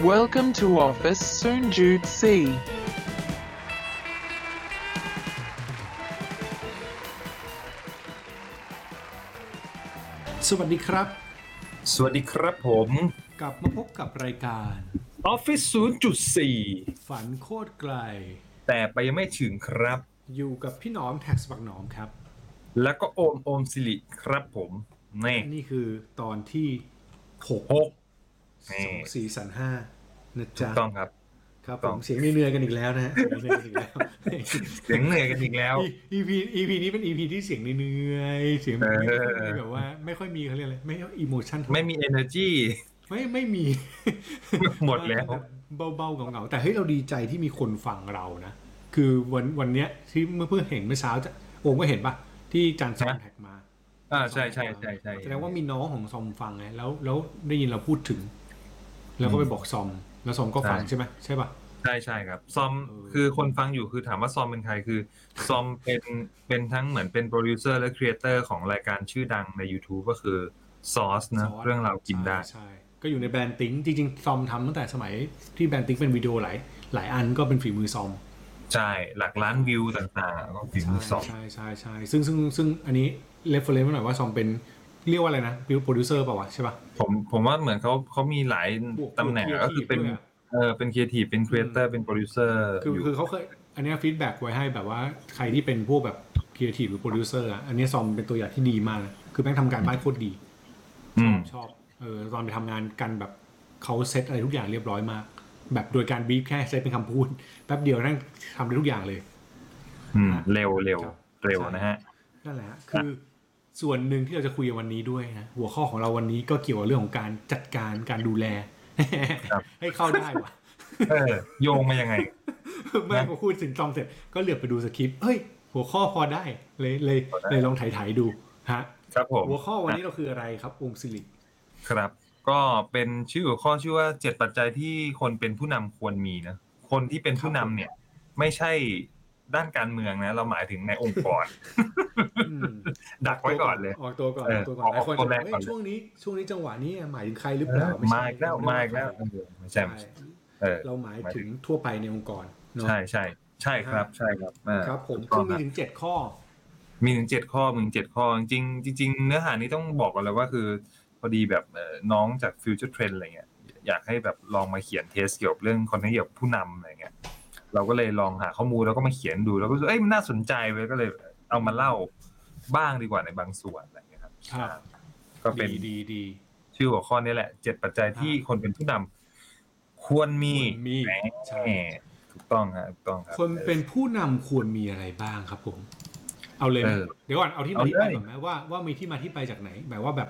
Welcome to office soon Jude C. สวัสดีครับ สวัสดีครับผม กลับมาพบกับรายการ Office 0.4 ฝันโคตรไกล แต่ไปยังไม่ถึงครับ อยู่กับพี่หนอมแท็กสปักหนอมครับ แล้วก็โอมโอมสิริครับผมแน่นี่คือตอนที่หกหก สองสี่สันห้านะจ๊ะต้องครับ ครับต้ผองมเสียงเหนื่อยๆกันอีกแล้วนะฮะเสียงเหนื่อยกันอีกแล้วเสียงเหนื่อยกันอีกแล้วอีพีอีพีนี้เป็นอีพีที่เสียงเหนื่อยๆเสียงแบบไม่เออไม่แบบว่า ไม่ค่อยมีเขาเรียกอะไรไม่อิโมชันไม่มี energy ไม่ไม่มี หมดแล้ว เบาๆเหงาๆแต่เฮ้ยเราดีใจที่มีคนฟังเรานะคือวันวันเนี้ยที่เมื่อเพิ่งเห็นเมื่อเช้าจะโอ้ก็เห็นปะที่จันซอม tag มาอ่าใช่ใช่ใช่ใช่แสดงว่ามีน้องของซอมฟังไงแล้วแล้วได้ยินเราพูดถึง แล้วก็ไปบอกซอม แล้วซอมก็ฟังใช่ไหมใช่ปะใช่ใช่ครับ ซอมเออคือคนฟังอยู่คือถามว่าซอมเป็นใครคือ ซอมเป็นเป็นทั้งเหมือนเป็นโปรดิวเซอร์และ creator ของรายการชื่อดังใน YouTube ก็คือ Sauce นะซสเรื่องเราวกินได้ใช่ใช่ก็อยู่ใน BrandThink จริงๆ ซอมทำตั้งแต่สมัยที่ BrandThink เป็นวิดีโอหลายหลายอันก็เป็นฝีมือซอม ใช่ หลักล้านวิวต่างๆ ก็ฝีมือซอม ใช่ใช่ใช่ซึ่งซึ่งซึ่งอันนี้ reference มาหน่อยว่าซอมเป็น เรียกว่าอะไรนะโปรดิวเซอร์เปล่าวะใช่ปะผมผมว่าเหมือนเขาเขามีหลายบวกตำแหน่งบวกก็คือเป็น creative ด้วยอะ เออเป็นครีเอทีฟเป็น creator เป็นโปรดิวเซอร์คืออยู่คือเขาเคยอันเนี้ feedback ไว้ให้แบบว่าใครที่เป็นพวกแบบครีเอทีฟหรือโปรดิวเซอร์อะอันเนี้ยซอมเป็นตัวอย่างที่ดีมากนะคือแม่งทำการบ้านโคตรดี อืม ชอบเออตอนไปทำงานกันแบบเขาเซตอะไรทุกอย่างเรียบร้อยมาก แบบโดยการบีบแค่เซตเป็นคำพูดแป๊บเดียวนั่งทำได้ทุกอย่างเลย อืม เร็วเร็วครับเร็วใช่นะฮะ นั่นแหละฮะคือ ส่วนหนึ่งที่เราจะคุยกันวันนี้ด้วยนะหัวข้อของเราวันนี้ก็เกี่ยวกับเรื่องของการจัดการการดูแลครับให้เข้าได้ว่ะเออโยงมายังไง เมื่อพอพูดถึงซอมเสร็จก็เหลือบไปดูสคริปต์เฮ้ย หัวข้อพอได้เลยเลยพอได้เลยลองถ่ายถ่ายๆดูฮะครับผมหัวข้อวันนี้เราคืออะไรครับองค์สิริครับ ก็เป็นชื่อหัวข้อชื่อว่าเจ็ดปัจจัยที่คนเป็นผู้นำควรมีนะคนที่เป็นผู้นำเนี่ย ไม่ใช่ ด้านการเมืองนะ เราหมายถึงในองค์กรอืมดักไว้ก่อนเลย ออกตัวก่อนเออออกตัวก่อนหลายคนออกตัวแรกเฮ้ยก่อนเลยช่วงนี้ช่วงนี้จังหวะนี้หมายถึงใครหรือเอเปล่าอไม่ใช่มาอีกแล้วมาอีกแล้วเออไม่ใช่ไม่ใช่เออเราหมายถึงทั่วไปในองค์กรเนาะใช่ใช่ใช่ครับ ใช่ครับอ่าครับ ผมถูกคืต้อองมีครับถึงเจ็ดข้อ มีถึงเจ็ดข้อมีถึงเจ็ดข้อจริงๆจริงๆเนื้อหานี้ต้องบอกกันเลยว่าคือ พอดีแบบเอ่อน้องจาก Future Trend อะไรเงี้ยอยากให้แบบลองมาเขียนเทสเกี่ยวกับเรื่องคอนเทนต์เกี่ยวกับผู้นำอะไรเงี้ย เราก็เลยลองหาข้อมูลแล้วก็มาเขียนดูแล้วก็รู้สึกเอ้ยมันน่าสนใจเว้ยก็เลยเอามาเล่าบ้างดีกว่าในบางส่วนอะไรเงี้ยครับครับก็เป็นดีดีดีชื่อหัวข้อนี้แหละเจ็ดปัจจัยที่คนเป็นผู้นำควรมีควรมีแหมใช่ถูกต้องครับถูกต้องครับคนเป็นผู้นำควรมีอะไรบ้างครับผม เอาเลยไหมเออเดี๋ยวก่อนเอาที่มาเอาที่ไปเลยก่อนไหมว่าว่ามีที่มาที่ไปจากไหนแบบว่าแบบ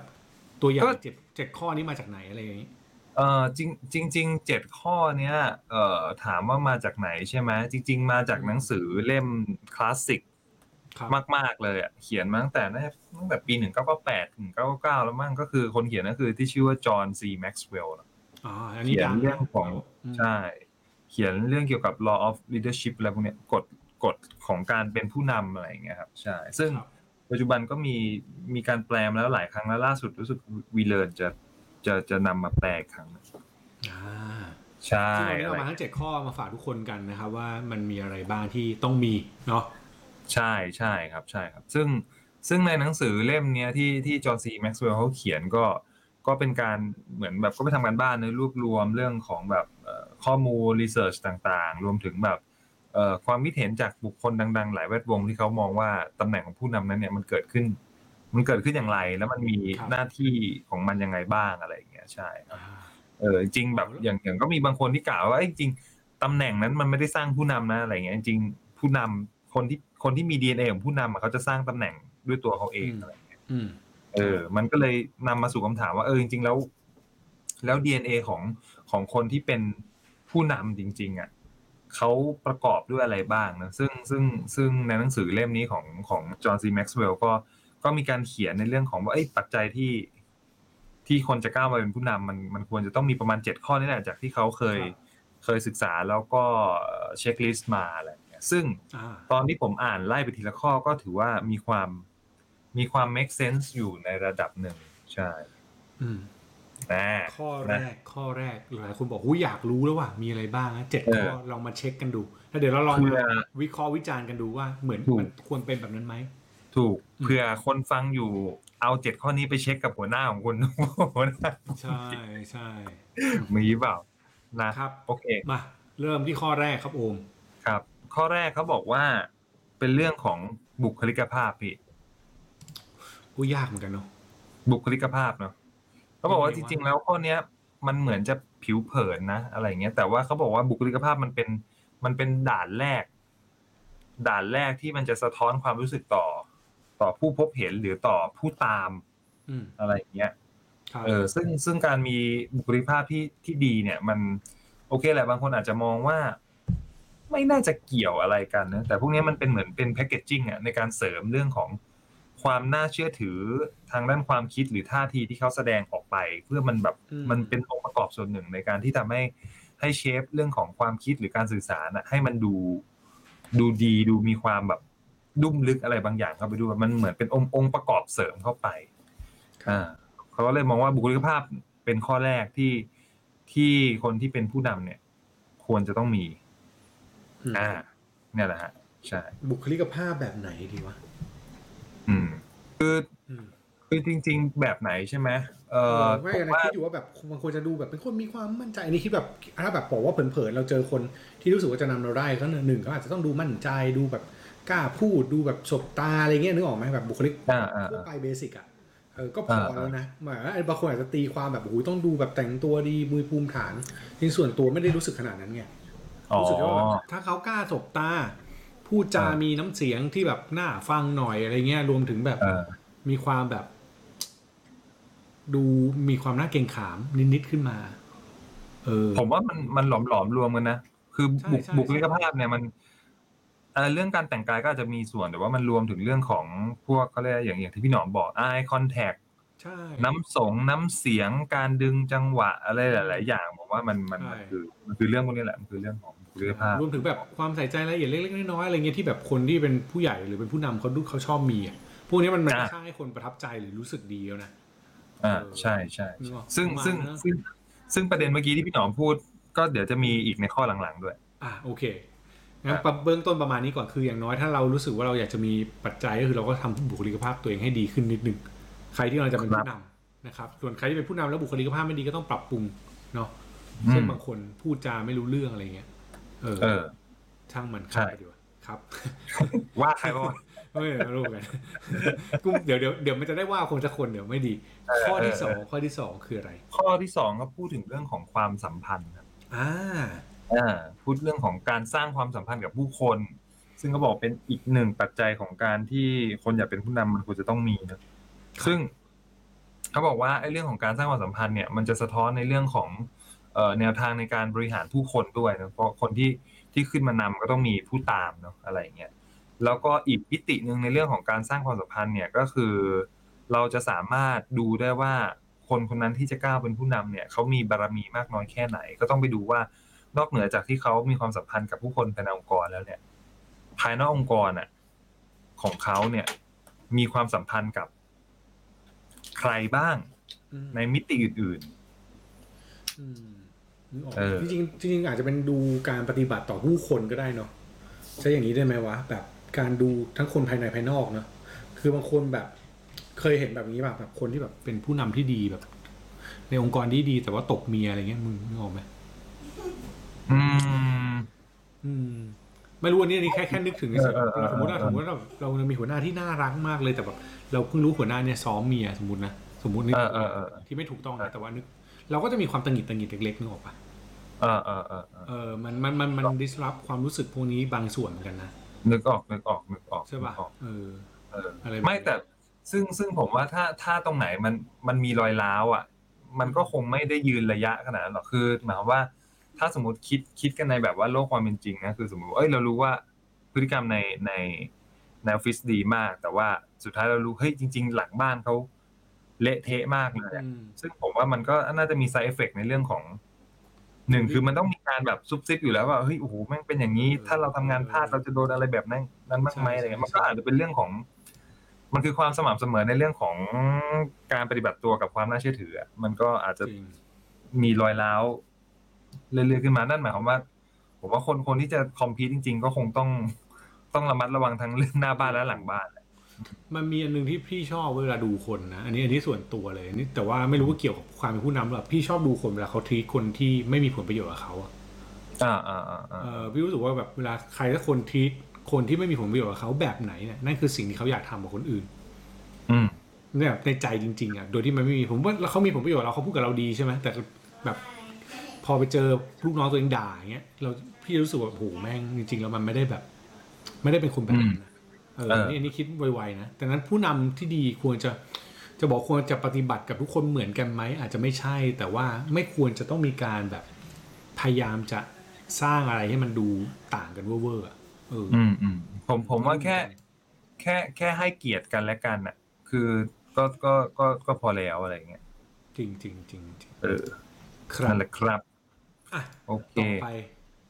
ตัวอย่างก็เจ็ดเจ็ดข้อนี้มาจากไหนอะไรอย่างนี้ เอ่อจริงจริงจริงเจ็ดข้อเนี้ยเอ่อถามว่ามาจากไหนใช่ไหมจริง ๆ มาจากหนังสือเล่มคลาสสิกครับมาก ๆ เลยอะเขียนมาตั้งแต่น่าจะตั้งแต่ปีหนึ่งเก้าเก้าแปดถึงเก้าเก้าแล้วมั้งก็คือคนเขียนก็คือที่ชื่อว่าจอห์นซีแม็กซ์เวลล์อ๋ออันนี้เขียนดังนะเรื่องของมใช่ เขียนเรื่องเกี่ยวกับ law of leadership อะไรพวกเนี้ยกฎกฎของการเป็นผู้นำอะไรอย่างเงี้ยครับใช่ซึ่งครับปัจจุบันก็มีมีการแปลมาแล้วหลายครั้งแล้วล่าสุดรู้สึกวีเลิร์นจะ จะจะนำมาแปลอีกครั้งหนึ่งอ่าใช่ซึ่งวันนี้อะไรเรามาทั้งเจ็ดข้อมาฝากทุกคนกันนะครับ ว่ามันมีอะไรบ้างที่ต้องมีเนาะใช่ใช่ครับใช่ครับ ซึ่งซึ่งในหนังสือเล่มเนี้ยที่ที่จอห์น ซีแม็กซ์เวลล์เขาเขียนก็ก็เป็นการเหมือนแบบก็ไปทำการบ้านในรวบรวมเรื่องของแบบเอ่อข้อมูลรีเสิร์ชต่างๆ รวมถึงแบบเอ่อความคิดเห็นจากบุคคลดัง ๆ หลายแวดวงที่เขามองว่าตำแหน่งของผู้นำนั้นเนี่ยมันเกิดขึ้น มันเกิดขึ้นอย่างไร แล้วมันมีหน้าที่ของมันยังไงบ้างอะไรอย่างเงี้ยใช่ครับอ่าเออจริงๆแบบอย่างอย่างก็มีบางคนที่กล่าวว่าเอ้ยจริงๆตำแหน่งนั้นมันไม่ได้สร้างผู้นำนะอะไรเงี้ยจริงๆผู้นำคนที่คนที่มี DNA ของผู้นำอะเขาจะสร้างตำแหน่งด้วยตัวเขาเองอะไรเงี้ยอืมเออ มันก็เลยนำมาสู่คำถามว่าเออจริง ๆ แล้ว แล้ว DNA ของของคนที่เป็นผู้นำจริง ๆ อะเขาประกอบด้วยอะไรบ้างนะซึ่งซึ่งซึ่งในหนังสือเล่มนี้ของของจอห์นซีแม็กซ์เวลล์ก็ ก็มีการเขียนในเรื่องของว่าเอ้ยปัจจัยที่ ที่คนจะก้าวมาเป็นผู้นำมันมันควรจะต้องมีประมาณเจ็ดข้อนี่แหละจากที่เขาเคยครับเคยศึกษาแล้วก็เช็คลิสต์มาอะไรอย่างเงี้ยซึ่งอ่าตอนที่ผมอ่านไล่ไปทีละข้อก็ถือว่ามีความมีความ make sense อยู่ในระดับหนึ่งใช่อืมนะข้อแรกข้อแรกหลายคนบอกหูยอยากรู้แล้วว่ามีอะไรบ้างนะเจ็ดเออข้อลองมาเช็คกันดู แล้วเดี๋ยวเราลองเพื่มาอวิเคราะห์วิจารณ์กันดูว่าเหมือนถูกมันควรเป็นแบบนั้นไหม ถูกอืมเผื่อคนฟังอยู่เอาเจ็ดข้อนี้ไปเช็คกับหัวหน้าของคุณหัวหน้าใช่ใช่มีเปล่านะครับโอเคมาเริ่มที่ข้อแรกครับโอมครับ ข้อแรกเขาบอกว่าเป็นเรื่องของบุคลิกภาพพี่อู้ยากเหมือนกันเนาะบุคลิกภาพเนาะเขาบอกว่ายัจงไงวะริงๆแล้วข้อเนี้ย มันเหมือนจะผิวเผินนะอะไรเงี้ยแต่ว่าเขาบอกว่าบุคลิกภาพมันเป็น มันเป็นด่านแรก ด่านแรกที่มันจะสะท้อนความรู้สึกต่อ ต่อผู้พบเห็นหรือต่อผู้ตามอืมอะไรอย่างเงี้ยครับเออซึ่งซึ่งการมีบุคลิกภาพที่ที่ดีเนี่ย มันโอเคแหละบางคนอาจจะมองว่า ไม่น่าจะเกี่ยวอะไรกันนะแต่พวกนี้มันเป็นเหมือนเป็นแพคเกจจิ้งอะในการเสริมเรื่องของความน่าเชื่อถือทางด้านความคิดหรือท่าทีที่เขาแสดงออกไป เพื่อมันแบบมันเป็นองค์ประกอบส่วนหนึ่งในการที่ทำให้ให้เชฟเรื่องของความคิดหรือการสื่อสารอะให้มันดูดูดีดูมีความแบบ ดุ้มลึกอะไรบางอย่างเข้าไปด้วยมันเหมือนเป็นองค์องค์ประกอบเสริมเข้าไปอ่าเขาก็เลยมองว่าบุคลิกภาพเป็นข้อแรกที่ที่คนที่เป็นผู้นำเนี่ย ควรจะต้องมีอืมอ่าเนี่ยแหละฮะใช่บุคลิกภาพแบบไหนดีวะอืม คืออืมคือจริง ๆ แบบไหนใช่ไหมเออไม่ผมนะว่าคิดอยู่ว่าแบบบางคนจะดูแบบเป็นคนมีความมั่นใจอันนี้คิดแบบถ้าแบบบอกว่าเผินๆเราเจอคนที่รู้สึกว่าจะนำเราได้เขาหนึ่งเขาอาจจะต้องดูมั่นใจดูแบบ กล้าพูดดูแบบสบตาอะไรเงี้ยนึกออกไหมแบบบุคลิกอ่าอ่าทั่วอ่าไปเบสิกอะเออก็พออ่าแล้วนะหมายว่าไอ้บางคนอาจจะตีความแบบโอ้โหต้องดูแบบแต่งตัวดีมือภูมิฐานจริงส่วนตัวไม่ได้รู้สึกขนาดนั้นไงอ๋อรู้สึกว่าแบบถ้าเขากล้าสบตาพูดจาอ่ามีมีน้ำเสียงที่แบบน่าฟังหน่อยอะไรเงี้ยรวมถึงแบบเออมีความแบบ ดูมีความน่าเกรงขามนิดๆขึ้นมา เออ ผมว่ามันมันหลอมหลอมๆรวมกันนะคือบุคใช่ใช่บุคลิกภาพเนี่ยมัน เอ่อเรื่องการแต่งกายก็อาจจะมีส่วนแต่ว่ามันรวมถึงเรื่องของพวกเขาเรียกอย่างอย่างที่พี่หนอมบอก eye contact ใช่น้ำสงน้ำเสียงการดึงจังหวะอะไรหลาย ๆ อย่างผมว่ามันมันใช่มันคือมันคือเรื่องพวกนี้แหละมันคือเรื่องของบุคลิกภาพรวมถึงแบบความใส่ใจรายละเอียดเล็ก ๆ น้อย ๆ อะไรเงี้ยที่แบบคนที่เป็นผู้ใหญ่หรือเป็นผู้นำเขาดูเขาชอบมีอะพวกนี้มันมันอะค่าให้คนประทับใจหรือรู้สึกดีแล้วนะอ่าเออใช่ใช่นึกออกซึ่งประมาณซึ่งนั้นซึ่งซึ่งประเด็นเมื่อกี้ที่พี่หนอมพูด ก็เดี๋ยวจะมีอีกในข้อหลัง ๆ ด้วย อะโอเค งั้นอะปรับเบื้องต้นประมาณนี้ก่อนคืออย่างน้อยถ้าเรารู้สึกว่าเราอยากจะมีปัจจัยก็คือเราก็ทำบุคลิกภาพตัวเองให้ดีขึ้นนิดนึงใครที่เราจะเป็นผู้นำนะครับ ส่วนใครที่เป็นผู้นำแล้วบุคลิกภาพไม่ดีก็ต้องปรับปรุงเนาะเช่นบางคนพูดจาไม่รู้เรื่องอะไรเงี้ยเออเออช่างมันใช่ข้ามไปดีกว่าครับ ว่าใครว่าไม่รู้กันกูเดี๋ยวเดี๋ยวเดี๋ยวมันจะได้ว่าคนจะคนเดี๋ยวไม่ดีเออข้อที่เออสองข้อที่สองคืออะไร ข้อที่สองก็พูดถึงเรื่องของความสัมพันธ์ครับอ่า อ่าพูดเรื่องของการสร้างความสัมพันธ์กับผู้คน ซึ่งเขาบอกเป็นอีกหนึ่งปัจจัยของการที่คนอยากเป็นผู้นำมันควรจะต้องมีนะซึ่งเขาบอกว่าไอ้เรื่องของการสร้างความสัมพันธ์เนี่ยมันจะสะท้อนในเรื่องของเอ่อแนวทางในการบริหารผู้คนด้วยนะเพราะคนที่ที่ขึ้นมานำก็ต้องมีผู้ตามเนาะอะไรอย่างเงี้ยแล้วก็อีกมิติหนึ่งในเรื่องของการสร้างความสัมพันธ์เนี่ยก็คือ เราจะสามารถดูได้ว่าคนคนนั้นที่จะก้าวเป็นผู้นำเนี่ยเขามีบารมีมากน้อยแค่ไหน ก็ต้องไปดูว่า นอกเหนือจากที่เขามีความสัมพันธ์กับผู้คนภายในองค์กรแล้วเนี่ย ภายนอกองค์กรอะ ของเขาเนี่ย มีความสัมพันธ์กับใครบ้างอืมในมิติอื่นอืมนึกออกเออจริงๆจริงๆอาจจะเป็นดูการปฏิบัติต่อผู้คนก็ได้เนาะใช้อย่างนี้ได้ไหมวะ แบบการดูทั้งคนภายในภายนอกเนาะคือบางคนแบบ เคยเห็นแบบนี้แบบแบบคนที่แบบเป็นผู้นำที่ดีแบบ ในองค์กรที่ดีแต่ว่าตกเมียอะไรเงี้ยมึงนึกออกไหมๆ อืม อืม ไม่รู้อันนี้อันนี้แค่แค่นึกถึงเฉยเออเออเออๆสมมติว่าเออสมมติว่าเราเรามีหัวหน้าที่น่ารักมากเลยแต่แบบเราเพิ่งรู้หัวหน้าเนี่ยซ้อมเมียสมมตินะสมมตินี่เออเออเออที่ไม่ถูกต้องเอนะอแต่ว่านึก เราก็จะมีความตังหงิดตังหงิดเล็กๆนึกออกปะเออเออเออเออเออมันมันมันมัน disrupt ความรู้สึกพวกนี้บางส่วนเหมือนกันนะนึกออกนึกออกนึกออกใช่ป่ะนึกออกเออ เอออะไรแบบนี้ไม่แต่ซึ่งซึ่งผมว่าถ้าถ้าตรงไหนมันมันมีรอยร้าวอะ มันก็คงไม่ได้ยืนระยะขนาดนั้นหรอกคือหมายความว่า ถ้าสมมติคิดคิดกันในแบบว่าโลกความเป็นจริงนะคือสมมติว่าเอ้ยเรารู้ว่าพฤติกรรมในในในออฟฟิศดีมาก แต่ว่าสุดท้ายเรารู้เฮ้ยจริง ๆ หลังบ้านเขาเละเทะมากเลยอะอืมซึ่งผมว่ามันก็น่าจะมี side effect ในเรื่องของหนึ่งคือมันต้องมีการแบบซุบซิบอยู่แล้วว่าเฮ้ยโอ้โหแม่งเป็นอย่างนี้ ถ้าเราทำงานพลาดเราจะโดนอะไรแบบนั้นนั้นบ้างไหมอะไรเงี้ยมันก็อาจจะเป็นเรื่องของ มันคือความสม่ำเสมอในเรื่องของการปฏิบัติตัวกับความน่าเชื่อถืออะมันก็อาจจะจริงมีรอยร้าว เรื่อยๆขึ้นมานั่นหมายความว่า ผมว่าคนคนที่จะคอมพีตจริง ๆ ก็คงต้องต้องระมัดระวังทั้งเรื่องหน้าบ้านและหลังบ้านแหละมันมีอันหนึงที่พี่ชอบเวลาดูคนนะอันนี้อันนี้ส่วนตัวเลยอันนี่แต่ว่าไม่รู้ว่าเกี่ยวกับความเป็นผู้นำหรือเปล่าพี่ชอบดูคนเวลาเขาทีคนที่ไม่มีผลประโยชน์กับเขาอะอ่าอ่าอ่าอ่าเออพี่รู้สึกว่าแบบเวลาใครสักคนทีคนที่ไม่มีผลประโยชน์กับเขาแบบไหนเนี่ยนั่นคือสิ่งที่เขาอยากทำกับคนอื่น อืม เนี่ยแบบในใจจริงๆอะโดยที่มันไม่มีผมว่าเขามีผลประโยชน์เราเขาพูดกับเราดีใช่ไหมแต่แบบ พอไปเจอลูกน้องตัวเองด่าอย่างเงี้ยเราพี่รู้สึกว่าโอ้โหแม่งจริง ๆ แล้วมันไม่ได้แบบ ไม่ได้เป็นคนแบบนั้นนะเอออันนี่อันนี้คิดไวๆนะแต่นั้นผู้นำที่ดีควรจะจะบอกควรจะปฏิบัติกับทุกคนเหมือนกันไหมอาจจะไม่ใช่ แต่ว่าไม่ควรจะต้องมีการแบบพยายามจะสร้างอะไรให้มันดูต่างกันเวอร์ๆอะเออออืมอืมผมผมว่าแค่ แค่แค่ให้เกียรติกันและกันอะ คือก็ก็ก็ก็พอแล้วอะไรเงี้ยจริงจริงจริงจริงเออครับนั่นแหละครับ อะโอเคต่อไป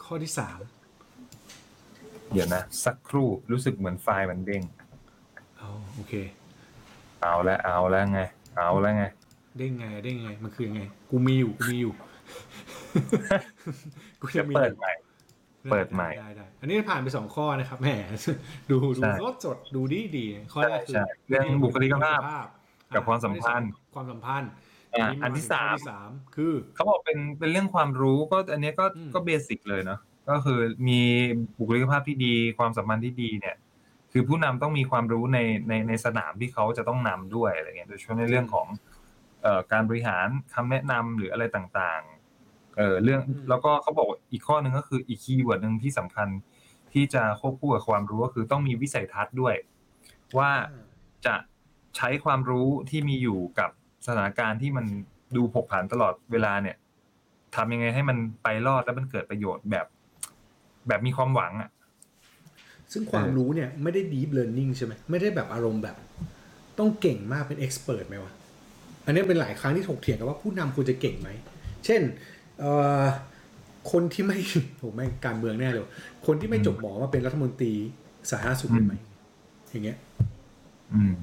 ข้อที่สามเดี๋ยวนะ สักครู่รู้สึกเหมือนไฟล์มันเด้งเอาโอเค เอาแล้วเอาแล้วไง เอาแล้วไง เด้งไงเด้งไงมันคือยังไง กูมีอยู่กูมีอยู่กูจะมีเปิอดยู่ใหม่ เปิดใหม่ได้ได้อันนี้ผ่านไปสองข้อนะครับแหมดูดูใช่สดสดดูดีดีข้อแรกคือใช่ใช่เรื่องบุคลิกภาพอะกับความสัมพันธ์ความสัมพันธ์ อะทีอันที่ถึงสามข้อที่สามคือเขาบอกเป็นเป็นเรื่องความรู้ก็อันเนี้ยก็อืมก็เบสิกเลยเนาะก็คือมีบุคลิกภาพที่ดีความสัมพันธ์ที่ดีเนี่ยคือผู้นำต้องมีความรู้ในในในสนามที่เขาจะต้องนำด้วยอะไรเงี้ยโดยเฉพาะในเรื่องของเอ่อการบริหารคำแนะนำหรืออะไรต่างๆเออเรื่องแล้วก็เขาบอกว่าอีกข้อหนึ่งก็คืออีกคีย์เวิร์ดหนึ่งที่สำคัญที่จะควบคู่กับความรู้ก็คือต้องมีวิสัยทัศน์ด้วย ว่าจะใช้ความรู้ที่มีอยู่กับ สถานการณ์ที่มันดูผกผันตลอดเวลาเนี่ยทำยังไงให้มันไปรอดและมันเกิดประโยชน์แบบ แบบมีความหวังอะ ซึ่งความรู้เนี่ยไม่ได้ deep learning ใช่ไหมไม่ได้แบบอารมณ์แบบ ต้องเก่งมากเป็น expert ไหมวะอันนี้เป็นหลายครั้งที่ถกเถียงกันว่าผู้นำควรจะเก่งไหม เช่นเอ่อคนที่ไม่โหไม่งการเมืองแน่เลย คนที่ไม่จบหมอมาเป็นรัฐมนตรีสาธารณสุขได้ไหมอย่างเงี้ย อืม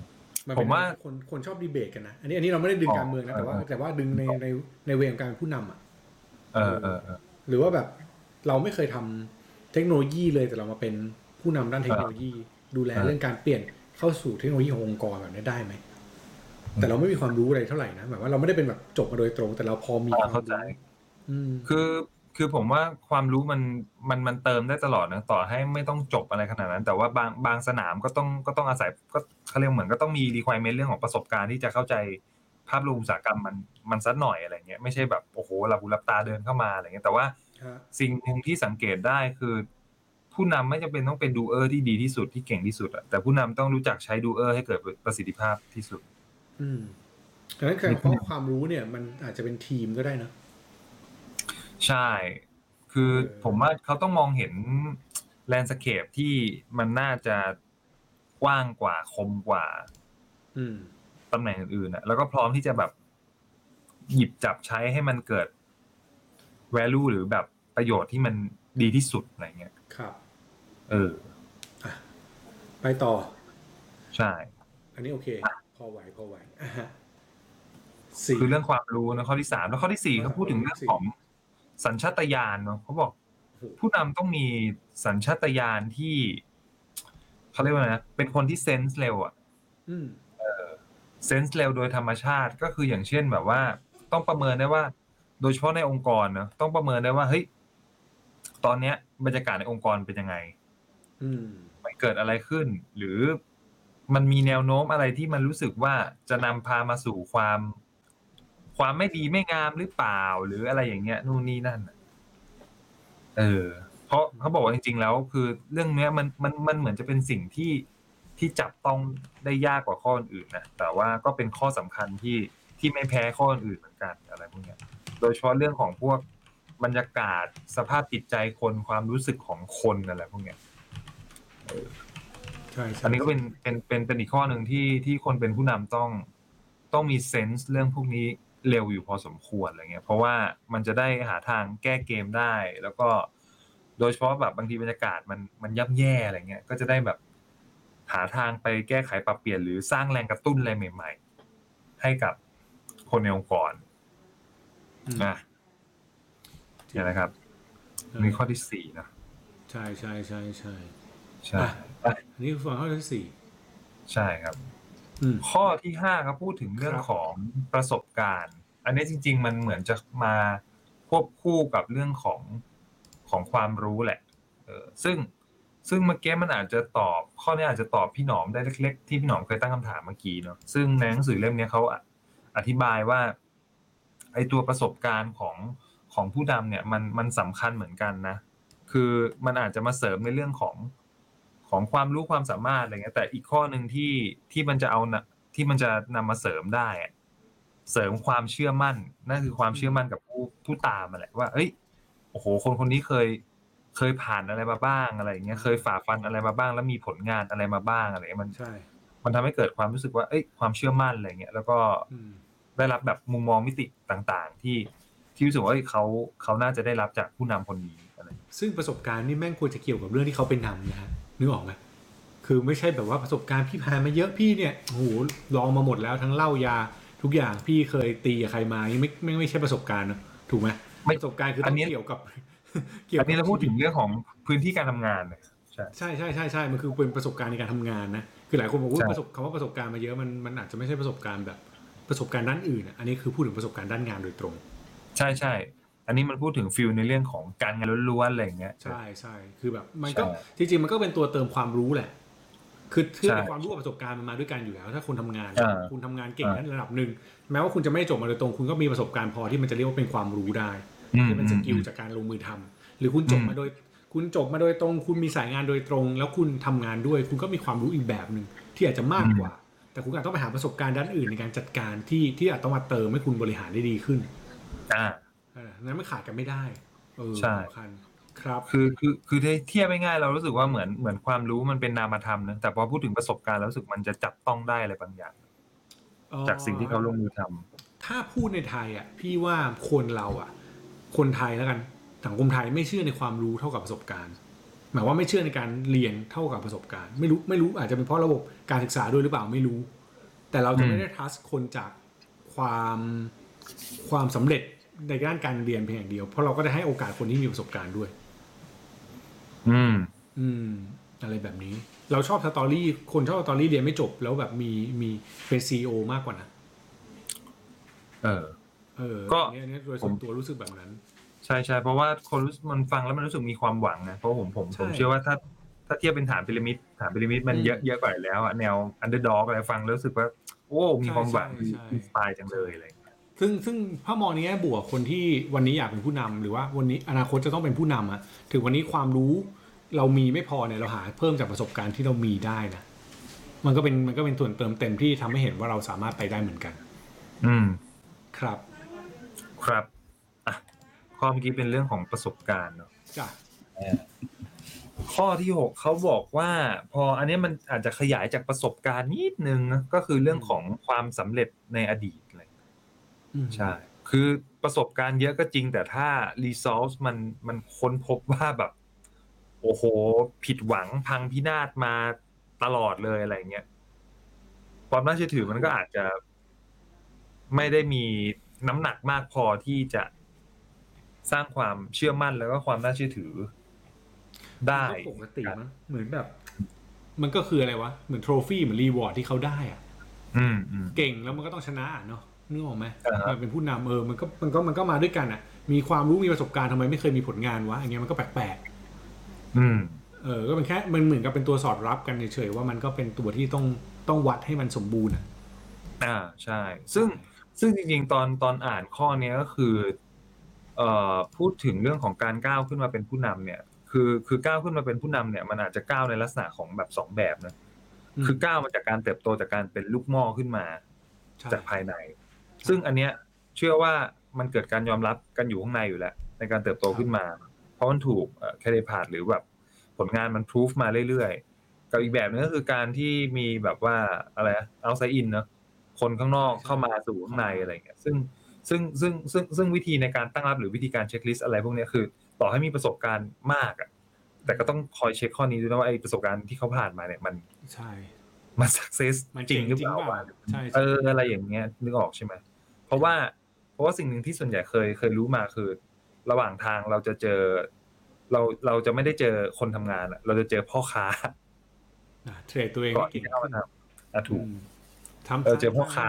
นผมว่า คนคนชอบดีเบตกันนะ อันนี้อันนี้เราไม่ได้ดึงอ๋อการเมืองนะแต่ว่าเออแต่ว่าดึงในในในเวของการเป็นผู้นำอะ เออเออเออ หรือว่าแบบเราไม่เคยทำเทคโนโลยีเลยแต่เรามาเป็นผู้นำด้านเทคโนโลยี ดูแลเออเรื่องการเปลี่ยนเข้าสู่เทคโนโลยีขององค์กรแบบนี้ได้ไหมแต่เราไม่มีความรู้อะไรเท่าไหร่นะแบบว่าเราไม่ได้เป็นแบบจบมาโดยตรง แต่เราพอมีคอ่าวามเข้าใจ รู้อืมคือ คือผมว่าความรู้มันมันมันเติมได้ตลอดนะต่อให้ไม่ต้องจบอะไรขนาดนั้น แต่ว่าบางบางสนามก็ต้องก็ต้องอาศัยก็เขาเรียกเหมือนก็ต้องมี requirement เรื่องของประสบการณ์ที่จะเข้าใจภาพรวมอุตสาหกรรมมันมันสักหน่อยอะไรเงี้ยไม่ใช่แบบโอ้โหหลับหูหลับตาเดินเข้ามาอะไรเงี้ยแต่ว่าฮะสิ่งหนึ่งที่สังเกตได้คือ ผู้นำไม่จำเป็นต้องเป็น doer ที่ดีที่สุดที่เก่งที่สุดอะแต่ผู้นำต้องรู้จักใช้ doer ให้เกิดประสิทธิภาพที่สุด อืมดังนั้นการเพราะความรู้เนี่ย มันอาจจะเป็นทีมก็ได้นะ ใช่ คือเออผมว่าเขาต้องมองเห็น landscape ที่มันน่าจะกว้างกว่าคมกว่าอืมตำแหน่งอื่นๆอะแล้วก็พร้อมที่จะแบบหยิบจับใช้ให้มันเกิด value หรือแบบประโยชน์ที่มันดีที่สุดอะไรเงี้ย ครับ เอออะไปต่อ ใช่ อันนี้โอเค พอไหวพอไหวอะฮะสี่คือเรื่องความรู้นะข้อที่สามแล้วข้อที่สี่ข้อเขาพูดถึงเรื่องสี่ของ สัญชาตญาณเนาะเขาบอก ผู้นำต้องมีสัญชาตญาณที่เขาเรียกว่าไงนะเป็นคนที่เซนส์เร็วอะอืมเซนส์เร็วโดยธรรมชาติก็คืออย่างเช่นแบบว่า ต้องประเมินได้ว่า โดยเฉพาะในองค์กรเนาะต้องประเมินได้ว่าเฮ้ยตอนเนี้ยบรรยากาศในองค์กรเป็นยังไง อืมมันเกิดอะไรขึ้น หรือมันมีแนวโน้มอะไรที่มันรู้สึกว่าจะนำพามาสู่ความ ความไม่ดีไม่งามหรือเปล่าหรืออะไรอย่างเงี้ยนู่นนี่นั่นน่ะเออ เพราะเขาบอกว่าจริง ๆ แล้ว คือเรื่องเนี้ยมันมันมันเหมือนจะเป็นสิ่งที่ที่จับต้องได้ยากกว่าข้ออื่นๆนะแต่ว่าก็เป็นข้อสำคัญที่ที่ไม่แพ้ข้ออื่นเหมือนกันอะไรพวกเนี้ย โดยเฉพาะเรื่องของพวกบรรยากาศสภาพจิตใจคนความรู้สึกของคนอะไรพวกเนี้ยใช่ใช่อันนี้ก็เป็นเป็นเป็นเป็นอีกข้อหนึ่งที่ที่คนเป็นผู้นำต้องต้องมีเซนส์เรื่องพวกนี้ เร็วอยู่พอสมควรอะไรเงี้ย เพราะว่ามันจะได้หาทางแก้เกมได้ แล้วก็โดยเฉพาะแบบบางทีบรรยากาศมันมันย่ำแย่อะไรเงี้ย ก็จะได้แบบหาทางไปแก้ไขปรับเปลี่ยนหรือสร้างแรงกระตุ้นอะไรใหม่ ๆ ให้กับคนในองค์กรอืมนะเนี่ยนะครับมีข้อที่สี่นะใช่ใช่ใช่ใช่ใช่อะอะอันนี้คือฟังข้อที่สี่ใช่ครับ อืม ข้อที่ห้าครับพูดถึงเรื่องครับ ของประสบการณ์ อันนี้จริง ๆ มันเหมือนจะมาควบคู่กับเรื่องของของความรู้แหละเออซึ่งซึ่งเมื่อกี้มันอาจจะตอบ ข้อนี้อาจจะตอบพี่หนอมได้เล็กๆที่พี่หนอมเคยตั้งคำถามเมื่อกี้เนาะซึ่งในหนังสือเล่มเนี้ยเขาออธิบายว่าไอตัวประสบการณ์ของของผู้นำเนี่ยมันมันสำคัญเหมือนกันนะ คือมันอาจจะมาเสริมในเรื่องของ ของความรู้ความสามารถอะไรเงี้ยแต่อีกข้อหนึ่งที่ที่มันจะเอานะที่มันจะนำมาเสริมได้อะเสริมความเชื่อมั่นนั่นคือความเชื่อมั่นกับผู้ผู้ตามมาแหละว่า เอ้ยโอ้โห คนคนนี้เคยเคยผ่านอะไรมาบ้างอะไรอย่างเงี้ยเคยฝ่าฟันอะไรมาบ้าง แล้วมีผลงานอะไรมาบ้างอะไรเงี้ยมันใช่ มันทำให้เกิดความรู้สึกว่า เอ้ย ความเชื่อมั่นอะไรเงี้ยแล้วก็อืมได้รับแบบมุมมองมิติต่างๆ ที่ที่รู้สึกว่าเอ้ยเขาเขาน่าจะได้รับจากผู้นำคนนี้อะไรซึ่งประสบการณ์นี่แม่งควรจะเกี่ยวกับเรื่องที่เขาเป็นนำนะฮะ นึกออกไหมคือไม่ใช่แบบว่าประสบการณ์พี่ผ่านมาเยอะพี่เนี่ยโอ้โหลองมาหมดแล้วทั้งเหล้ายาทุกอย่างพี่เคยตีกับใครมายังไม่ไม่ไม่ใช่ประสบการณ์เนอะถูกไหมไม่ประสบการณ์คืออัต้นองนี้เกี่ยวกับเกี่ยวอักับนนี้เราพูดถึงเรื่องของพื้นที่การทำงานเลยใช่ใช่ใช่ใช่ใช่มันคือเป็นประสบการณ์ในการทำงานนะคือหลายคนบอกว่าใช่ประสบคำว่าประสบการณ์มาเยอะมันมันอาจจะไม่ใช่ประสบการณ์แบบประสบการณ์ด้านอื่นอะอันนี้คือพูดถึงประสบการณ์ด้านงานโดยตรง ใช่ใช่ อันนี้มันพูดถึง field ในเรื่องของการงานล้วนๆอะไรอย่างเงี้ย ใช่ใช่คือแบบมันก็ใช่จริงๆมันก็เป็นตัวเติมความรู้แหละ คือคือใช่ความรู้กับประสบการณ์มันมาด้วยกันอยู่แล้ว ถ้าคุณทำงานอ่าคุณทำงานเก่งอ่าในระดับหนึ่งแม้ว่าคุณจะไม่ได้จบมาโดยตรง คุณก็มีประสบการณ์พอที่มันจะเรียกว่าเป็นความรู้ได้อืมที่เป็นสกิลอืมจากการลงมือทำหรือคุณจบอืมมาโดย คุณจบมาโดยตรง คุณมีสายงานโดยตรง แล้วคุณทำงานด้วย คุณก็มีความรู้อีกแบบหนึ่งที่อาจจะมากกว่า แต่คุณอาจต้องไปหาประสบการณ์ด้านอื่นในการจัดการที่ที่อาจต้องมาเติมให้คุณบริหารได้ดีขึ้น อ่าเออ นั้นไม่ขาดกันไม่ได้เออใช่สำคัญครับคือคือคือเทียบง่ายๆเรารู้สึกว่าเหมือนเหมือนความรู้มันเป็นนามธรรมนะแต่พอพูดถึงประสบการณ์แล้วรู้สึกมันจะจับต้องได้อะไรบางอย่าง จากสิ่งที่เขาลงมือทำถ้าพูดในไทยอะ พี่ว่าคนเราอะ คนไทยแล้วกันสังคมไทยไม่เชื่อในความรู้เท่ากับประสบการณ์ หมายว่าไม่เชื่อในการเรียนเท่ากับประสบการณ์ ไม่รู้ไม่รู้อาจจะเป็นเพราะระบบการศึกษาด้วยหรือเปล่าไม่รู้ แต่เราจะไม่ได้ทัสคนจากความความสำเร็จ ในด้านการเรียนเพียงอย่างเดียว เพราะเราก็ได้ให้โอกาสคนที่มีประสบการณ์ด้วย อืม อืม อะไรแบบนี้ เราชอบสตอรี่ คนชอบสตอรี่เรียนไม่จบ แล้วแบบมีมีเป็นซีอมากกว่านะ เออ เออก็อันเนี้ยอันเนี้ยโดยส่วนตัวรู้สึกแบบนั้น ใช่ใช่เพราะว่าคนรู้สึกมันฟังแล้วมันรู้สึกมีความหวังนะเพราะผมผมใช่ผมเชื่อว่าถ้าถ้าเทียบเป็นฐานพีระมิดฐานพีระมิดมันอืมเยอะเยอะกว่าอยู่แล้วอะแนว underdog อะไรฟังแล้วรู้สึกว่าโอ้ มีความหวังใช่ใช่ inspire จังเลยอะไรอย่างเงี้ย ซึ่งซึ่งถ้ามองในแง่บวกคนที่วันนี้อยากเป็นผู้นำหรือว่าวันนี้อนาคตจะต้องเป็นผู้นำอะถึงวันนี้ความรู้เรามีไม่พอเนี่ยเราหาเพิ่มจากประสบการณ์ที่เรามีได้นะมันก็เป็นมันก็เป็นส่วนเติมเต็มที่ทำให้เห็นว่าเราสามารถไปได้เหมือนกัน อืม ครับ ครับอะข้อเมื่อกี้เป็นเรื่องของประสบการณ์เนาะจ้ะข้อที่หกเขาบอกว่า พออันนี้มันอาจจะขยายจากประสบการณ์นิดนึงนะก็คือเรื่องของความสำเร็จในอดีตอะไรอืม ใช่ คือประสบการณ์เยอะก็จริง แต่ถ้า resource มันมันค้นพบว่าแบบ โอ้โห ผิดหวังพังพินาศมาตลอดเลยอะไรเงี้ยความน่าเชื่อถือมันก็อาจจะ ไม่ได้มีน้ำหนักมากพอที่จะสร้างความเชื่อมั่นแล้วก็ความน่าเชื่อถือ ได้ก็ปกติมั้งเหมือนแบบ มันก็คืออะไรวะ เหมือนโทรฟี่เหมือนรีวอร์ดที่เขาได้อะอืมอืมเก่งแล้วมันก็ต้องชนะอะเนาะ นึกออกไหมอ่าฮะมันเป็นผู้นำเออมันก็มันก็มันก็มาด้วยกันอะ มีความรู้มีประสบการณ์ทำไมไม่เคยมีผลงานวะอย่างเงี้ยมันก็แปลกอืมๆเออก็เป็นแค่มันเหมือนกับเป็นตัวสอดรับกันเฉยๆว่ามันก็เป็นตัวที่ต้องต้องวัดให้มันสมบูรณ์อะอ่าใช่ ซึ่งซึ่งจริงๆตอนตอนอ่านข้อเนี้ยก็คือเอ่อพูดถึงเรื่องของการก้าวขึ้นมาเป็นผู้นำเนี่ย คือคือก้าวขึ้นมาเป็นผู้นำเนี่ย มันอาจจะก้าวในลักษณะของแบบสองแบบนะอืมคือก้าวมาจากการเติบโตจากการเป็นลูกหม้อขึ้นมาใช่จากภายใน ซึ่งอันเนี้ยเชื่อว่ามันเกิดการยอมรับกันอยู่ข้างในอยู่แล้ว ในการเติบโตขึ้นมา เพราะมันถูก career path หรือแบบผลงานมันพิสูจน์มาเรื่อยๆ กับอีกแบบนึงก็คือการที่มีแบบว่าอะไร outside in เนาะคนข้างนอกเข้ามาสู่ข้างในอะไรเงี้ยซึ่งซึ่งซึ่งซึ่งซึ่งวิธีในการตั้งรับหรือวิธีการ checklist อะไรพวกเนี้ยคือ ต่อให้มีประสบการณ์มากอะแต่ก็ต้องคอยเช็คข้อนี้ด้วยนะว่าไอ้ประสบการณ์ที่เขาผ่านมาเนี่ยมันใช่ มัน success มันจริงหรือเปล่าเจ๋งจริงเปล่าใช่ใช่เอออะไรอย่างเงี้ยนึกออกใช่ไหม เพราะว่าเพราะว่าสิ่งหนึ่งที่ส่วนใหญ่เคยเคยรู้มาคือ ระหว่างทางเราจะเจอ เราเราจะไม่ได้เจอคนทำงานอะเราจะเจอพ่อค้าอะ trade ตัวเองก่อนให้เก่ที่จะเข้ามาขึ้นทำอะถูกอืมทำเออเจอพ่อค้า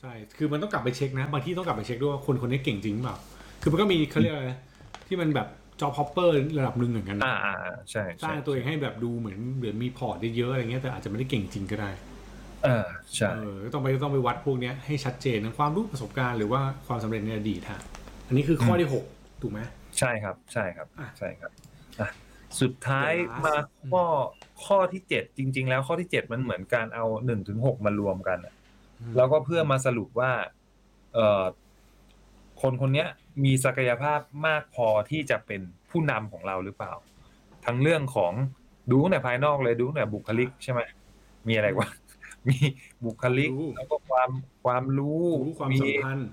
ใช่คือมันต้องกลับไปเช็คนะบางที่ต้องกลับไปเช็คด้วยว่าคนคนนี้เก่งจริงหรือเปล่าคือมันก็มีเขาเรียกอะไรนะที่มันแบบจอ p อปเปอร์ระดับหนึ่งเหมือนกันนะอ่าอ่าอ่าใช่ใช่สร้าใช่งตัวเองให้แบบดูเหมือนเหมือนมี port เยอะๆอะไรเงี้ยแต่อาจจะไม่ได้เก่งจริงก็ได้เออใช่เออต้องไปต้องไปวัดพวกเนี้ยให้ชัดเจนทั้งความรู้ประสบการณ์หรือว่าความสำเร็จในอดีตฮะอันนี้คือข้อที่หกถูกไหมใช่ครับ ใช่ครับอะใช่ครับอะสุดท้าย The last มาข้อข้อที่เจ็ดจริง ๆ แล้วข้อที่เจ็ดมันเหมือนการเอาหนึ่งถึงหกมารวมกันอะแล้วก็เพื่อมาสรุปว่า เอ่อคนคนเนี้ยมีศักยภาพมากพอที่จะเป็นผู้นำของเราหรือเปล่า ทั้งเรื่องของดูตั้งแต่ภายนอกเลยดูตั้งแต่บุคลิกใช่ไหมมีอะไรวะ มีบุคลิกรู้แล้วก็ความความรู้รู้ความสัมพันธ์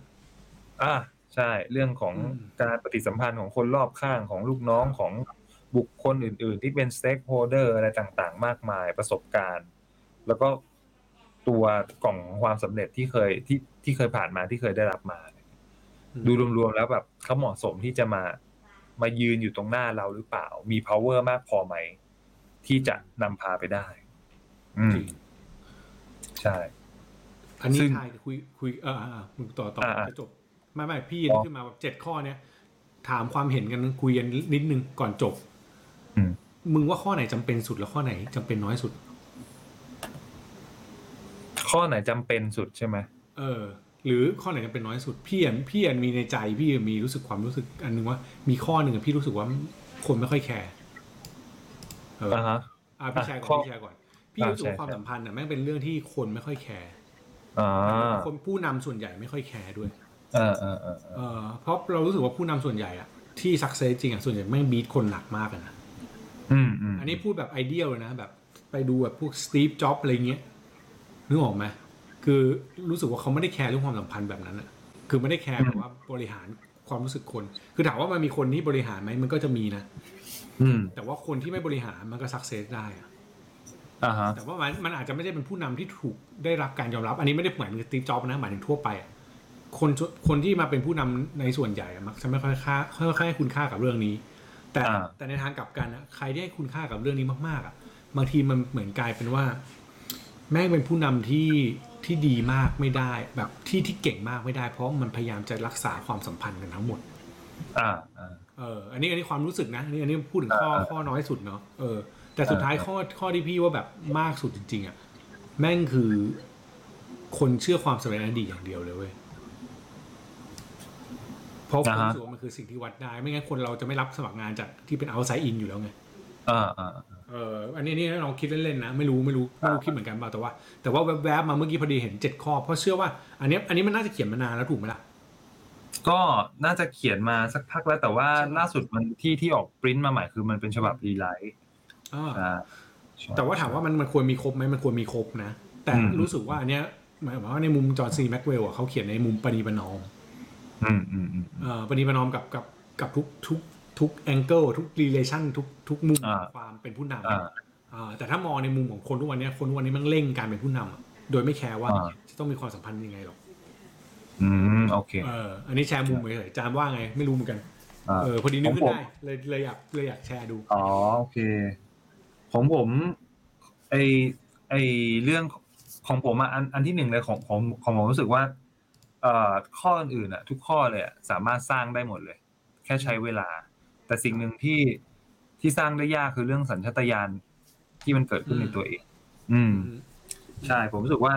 อ่าใช่เรื่องของอืมการปฏิสัมพันธ์ของคนรอบข้างของลูกน้องของบุคคลอื่น ๆ ที่เป็น stakeholder อะไรต่างๆ มากมายประสบการณ์ แล้วก็ตัวกล่องของความสำเร็จที่เคยที่ที่เคยผ่านมาที่เคยได้รับมา ดูรวมๆแล้วแบบเขาเหมาะสมที่จะมามายืนอยู่ตรงหน้าเราหรือเปล่า มี power มากพอไหม ที่จะนำพาไปได้ อืมจริง ใช่ อันนี้ซึ่งทายคุยคุยเอออ่ามึงต่อต่ออ่าจะจบ ไม่ไม่พี่อ๋อขึ้นมาแบบเจ็ดข้อเนี้ยถามความเห็นกันคุยกันนิดนึงก่อนจบอืมมึงว่าข้อไหนจำเป็นสุดแล้วข้อไหนจำเป็นน้อยสุด ข้อไหนจำเป็นสุดใช่ไหมเออ หรือข้อไหนจำเป็นน้อยสุดพี่อันพี่อันมีในใจพี่มีรู้สึกความรู้สึกอันนึงว่ามีข้อหนึ่งอะพี่รู้สึกว่าคนไม่ค่อยแคร์เอออ่าฮะอะพี่แชร์ก่อนข้ออพี่แชร์ก่อน พี่อะรู้สึกว่าแชร์ความสัมพันธ์อะแม่งเป็นเรื่องที่คนไม่ค่อยแคร์อ่าคนผู้นำส่วนใหญ่ไม่ค่อยแคร์ด้วยเออเออเออเออเออเพราะเรารู้สึกว่าผู้นำส่วนใหญ่อะที่ success จริงอะส่วนใหญ่แม่งบีบคนหนักมากอะนะอืมอืมอันนี้พูดแบบไอเดียเลยนะแบบ ไปดูแบบพวกสตีฟจ็อบอะไรเงี้ยนึกออกไหมคือรู้สึกว่าเขาไม่ได้แคร์เรื่องความสัมพันธ์แบบนั้นอะคือไม่ได้แคร์แบบว่าบริหารความรู้สึกคน คือถามว่ามันมีคนที่บริหารไหมมันก็จะมีนะ อืม แต่ว่าคนที่ไม่บริหารมันก็ success ได้อะอ่าฮะ แต่ว่ามันมันอาจจะไม่ได้เป็นผู้นำที่ถูกได้รับการยอมรับ อันนี้ไม่ได้หมายถึงสตีฟจ็อบนะหมายถึงทั่วไปอะคนคนที่มาเป็นผู้นำในส่วนใหญ่อะมักจะไม่ค่อยค่าค่อยๆให้คุณค่ากับเรื่องนี้ แต่อ่าแต่ในทางกลับกันอะใครที่ให้คุณค่ากับเรื่องนี้มากๆอะบางทีมันเหมือนกลายเป็นว่า แม่งเป็นผู้นำที่ที่ดีมากไม่ได้ แบบที่ที่เก่งมากไม่ได้ เพราะมันพยายามจะรักษาความสัมพันธ์กันทั้งหมด อ่าอ่าเออ อันนี้อันนี้ความรู้สึกนะอันนี้อันนี้พูดถึงข้ออ่าข้อน้อยสุดเนาะเออ แต่สุดท้ายอ่าข้อข้อที่พี่ว่าแบบมากสุดจริง ๆอะแม่งคือคนเชื่อความสำเร็จในอดีตอย่างเดียวเลยเว้ยเพราะผมรู้สึกว่ามันคือสิ่งที่วัดได้ ไม่งั้นคนเราจะไม่รับสมัครงานจากที่เป็น outside in อยู่แล้วไงอ่าอ่าเอออันนี้นี่ลองคิดเล่นๆนะไม่รู้ไม่รู้ไม่รู้คิดเหมือนกันเปล่าแต่ว่า แต่ว่าแวบๆมาเมื่อกี้พอดีเห็นเจ็ดข้อเพราะเชื่อว่า อันเนี้ยอันนี้มันน่าจะเขียนมานานแล้วถูกไหมล่ะก็น่าจะเขียนมาสักพักแล้วแต่ว่าล่าสุดมันที่ที่ออกปริ้นมาใหม่คือมันเป็นฉบับรีไลท์อ่าอ่าใช่ แต่ว่าถามว่ามันมันควรมีครบไหมมันควรมีครบนะ แต่อืมรู้สึกว่าอันเนี้ยหมายความว่าในมุมจอห์นซีแม็กซ์เวลล์อะเขาเขียนในมุมประนีประนอมอืมอืมอืมเอ่อปณีประนอมกับกับกับทุกทุกทุกแองเกิลทุกรีเลชันทุกทุกมุมอ่าของความเป็นผู้นำอ่าอ่าแต่ถ้ามองในมุมของคนทุกวันเนี้ยคนทุกวันนี้มันเร่งการเป็นผู้นำอะโดยไม่แคร์ว่าอ่าจะต้องมีความสัมพันธ์ยังไงหรอกอืมโอเคเอออันนี้แชร์มุมเฉยๆจามว่าไงไม่รู้เหมือนกันอ่าเออพอดีนึกขึ้ของผมนได้เลยเลยอยากเลยอยากแชร์ดูอ๋อโอเค ของผมไอไอเรื่องของผมอะอันอันที่หนึ่งเลยของของของผมรู้สึกว่าเอ่อข้ออื่นๆอะ ทุกข้อเลยอะสามารถสร้างได้หมดเลย แค่ใช้เวลา แต่สิ่งหนึ่งที่ที่สร้างได้ยากคือเรื่องสัญชาตญาณที่มันเกิดขึ้นในตัวเอง อืม ใช่ ผมรู้สึกว่า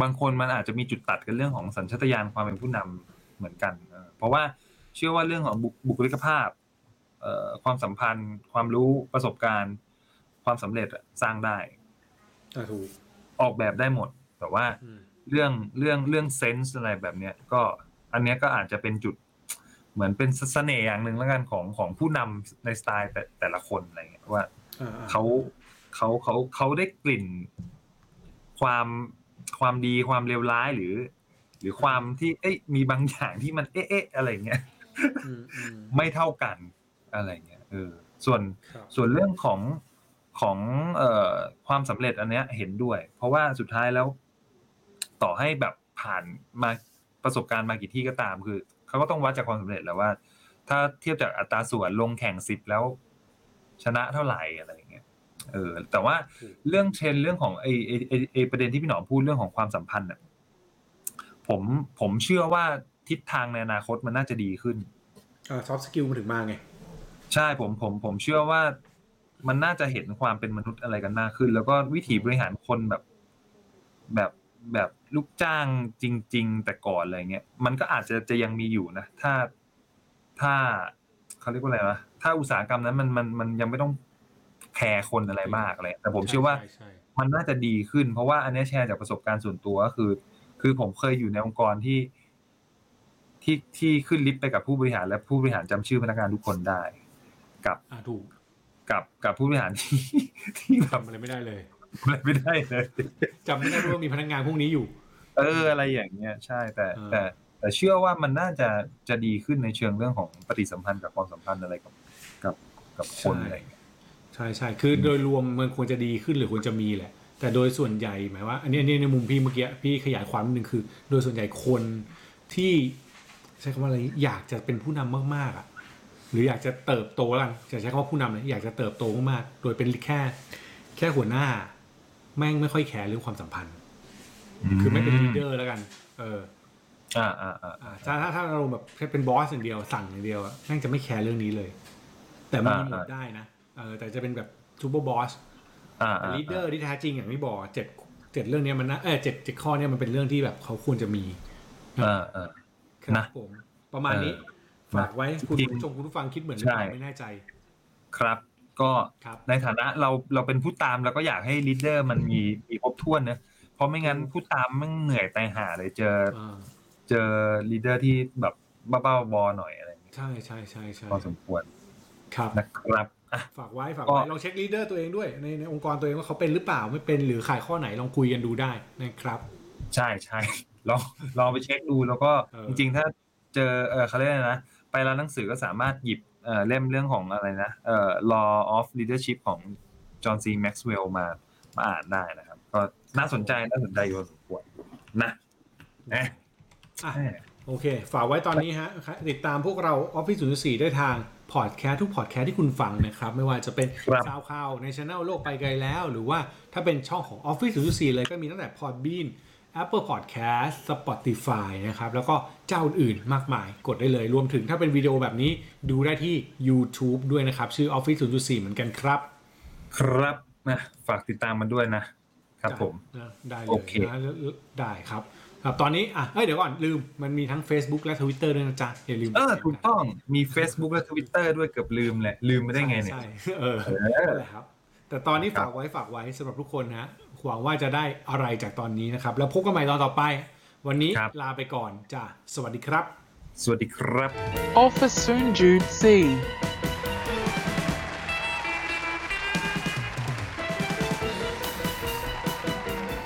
บางคนมันอาจจะมีจุดตัดกันเรื่องของสัญชาตญาณความเป็นผู้นำเหมือนกันเออเพราะว่าเชื่อว่าเรื่องของบุบุคลิกภาพ เอ่อความสัมพันธ์ ความรู้ประสบการณ์ ความสำเร็จอะสร้างได้อ่าถูกออกแบบได้หมด แต่ว่าอืมเรื่องเรื่องเรื่องเซนส์อะไรแบบเนี้ยก็อันเนี้ยก็อาจจะเป็นจุดเหมือนเป็นเสน่ห์อย่างหนึ่งแล้วกันของของผู้นำในสไตล์แต่แต่ละคนอะไรเงี้ยว่าอ่าอ่าเขาเขาเขาเขาได้กลิ่น ความความดีความเลวร้ายหรือ หรือความที่เอ๊ะมีบางอย่างที่มันเอ๊ะเอ๊ะอะไรเงี้ยอืมอืมไม่เท่ากันอะไรเงี้ยเออส่วนครับส่วนเรื่องของ ของเอ่อความสำเร็จอันเนี้ยเห็นด้วย เพราะว่าสุดท้ายแล้ว ต่อให้แบบผ่านมาประสบการณ์มากี่ที่ก็ตาม คือเขาก็ต้องวัดจากความสำเร็จแหล้วว่า ถ้าเทียบจากอัตราส่วนลงแข่งสิบแล้ว ชนะเท่าไหร่อะไรอย่างเงี้ยเออ แต่ว่าถูกเรื่องเทรนด์เรื่องของไอไอไอ้ไอประเด็นที่พี่หนอมพูดเรื่องของความสัมพันธ์อะผมผมเชื่อว่าทิศทางในอนาคตมันน่าจะดีขึ้นอ่า soft skill มันถึงมาไง ใช่ผมผมผมเชื่อว่า มันน่าจะเห็นความเป็นมนุษย์อะไรกันมากขึ้น แล้วก็วิธีบริหารคนแบบ แบบแบบลูกจ้างจริง ๆ แต่ก่อนอะไรเงี้ยมันก็อาจจะจะยังมีอยู่นะถ้าถ้าเขาเรียกว่าอะไรวะถ้าอุตสาหกรรมนั้นมันมันมันยังไม่ต้องแคร์คนอะไรมากอะไรแต่ผมเชื่อว่าใช่ใช่มันน่าจะดีขึ้น เพราะว่าอันเนี้ยแชร์จากประสบการณ์ส่วนตัวก็คือ คือผมเคยอยู่ในองค์กรที่ที่ที่ขึ้นลิฟต์ไปกับผู้บริหารและผู้บริหารจำชื่อพนักงานทุกคนได้ กับอ่าถูก กับกับผู้บริหารที่ที่แบบจำอะไรไม่ได้เลยอะไรไม่ได้เลยจำไม่ได้ด้วยว่ามีพนักงานพวกนี้อยู่ เอออะไรอย่างเงี้ยใช่แต่อ่าแต่แต่เชื่อว่ามันน่าจะจะดีขึ้นในเชิงเรื่องของปฏิสัมพันธ์กับความสัมพันธ์อะไรกับกับกับคนอะไรอย่างเงี้ยใช่ใช่คือโดยรวมมันควรจะดีขึ้นหรือควรจะมีแหละ แต่โดยส่วนใหญ่หมายว่า อันนี้อันนี้ในมุมพี่เมื่อกี้พี่ขยายความนิดนึงคือ โดยส่วนใหญ่คนที่ใช้คำว่าอะไรอยากจะเป็นผู้นำมากๆอะ หรืออยากจะเติบโตแล้วกันจะใช้คำว่าผู้นำเลยอยากจะเติบโตมากๆโดยเป็นแค่ แค่หัวหน้า แม่งไม่ค่อยแคร์เรื่องความสัมพันธ์ คือไม่เป็น leaderอร์แล้วกัน เอออ่าอ่าอ่าอ่าถ้าถ้าถ้าเราแบบแค่เป็น boss อย่างเดียวสั่งอย่างเดียวอะแม่งจะไม่แคร์เรื่องนี้เลย แต่มีหมดได้นะเออแต่จะเป็นแบบ super boss อ่าแต่อ่า leader ที่แท้จริงอย่างที่บอกเจ็ดเจ็ดเรื่องเนี้ยมันนะเออเจ็ดเจ็ดข้อเนี้ยมันเป็นเรื่องที่แบบเขาควรจะมีอ่าอ่าครับนะผมประมาณนี้เออ ฝากไว้คุณจริงผู้ชมคุณผู้ฟังคิดเหมือนหรือเปล่าใช่ไม่แน่ใจ ครับ ก็ครับในฐานะเราเราเป็นผู้ตามเราก็อยากให้ leader มันมีมีครบถ้วนนะเพราะไม่งั้นผู้ตามมันเหนื่อยตายห่าเลยเจออ่าเจอleader ที่แบบบ้าๆบอๆหน่อยอะไรอย่างเงี้ยใช่ใช่ใช่ใช่พอสมควรครับนะครับอะฝากไว้ฝากก็ไว้ลองเช็ค leader ตัวเองด้วยในในองค์กรตัวเองว่าเขาเป็นหรือเปล่าไม่เป็นหรือขาดข้อไหนลองคุยกันดูได้นะครับ ใช่ใช่ลองลองไปเช็คดูแล้วก็เออจริงๆถ้าเจอเออเขาเรียกอะไรนะ ไปร้านหนังสือก็สามารถหยิบเอ่อเล่มเรื่องของอะไรนะเอ่อ law of leadership ของจอห์นซีแม็กซ์เวลล์มามาอ่านได้นะครับ ก็น่าสนใจน่าสนใจอยู่พอสมควรนะเอ๊ะอะแหม่โอเค ฝากไว้ตอนนี้ฮะ ติดตามพวกเรา Office 04ได้ทางพอดแคสต์ทุกพอดแคสต์ที่คุณฟังนะครับ ไม่ว่าจะเป็นครับซาวข่าวในช anel โลกไปไกลแล้ว หรือว่าถ้าเป็นช่องของ Office 04เลยก็มีตั้งแต่ Podbean Apple Podcast Spotify นะครับ แล้วก็เจ้าอื่นๆมากมาย กดได้เลย รวมถึงถ้าเป็นวิดีโอแบบนี้ดูได้ที่ YouTube ด้วยนะครับ ชื่อ Office 04 เหมือนกันครับ ครับนะฝากติดตามมันด้วยนะครับผม ได้ได้เลโอยเคนะได้ครับครับตอนนี้อะเอ้ยเดี๋ยวก่อนลืมมันมีทั้ง Facebook และ Twitter ด้วยนะจ๊ะอย่าลืมเออถูกต้องมี Facebook และ Twitter ด้วยเกือบลืมเลยลืมไม่ได้ไงเนี่ยใช่ใช่เออเออนั่นแหละครับ แต่ตอนนี้ครัฝาบกไว้ฝากไว้สำหรับทุกคนนะ หวังว่าจะได้อะไรจากตอนนี้นะครับ แล้วพบกันใหม่ตอนต่อไป วันนี้ลาไปก่อนจ้ะสวัสดีครับ สวัสดีครับ Office soon, Jude C.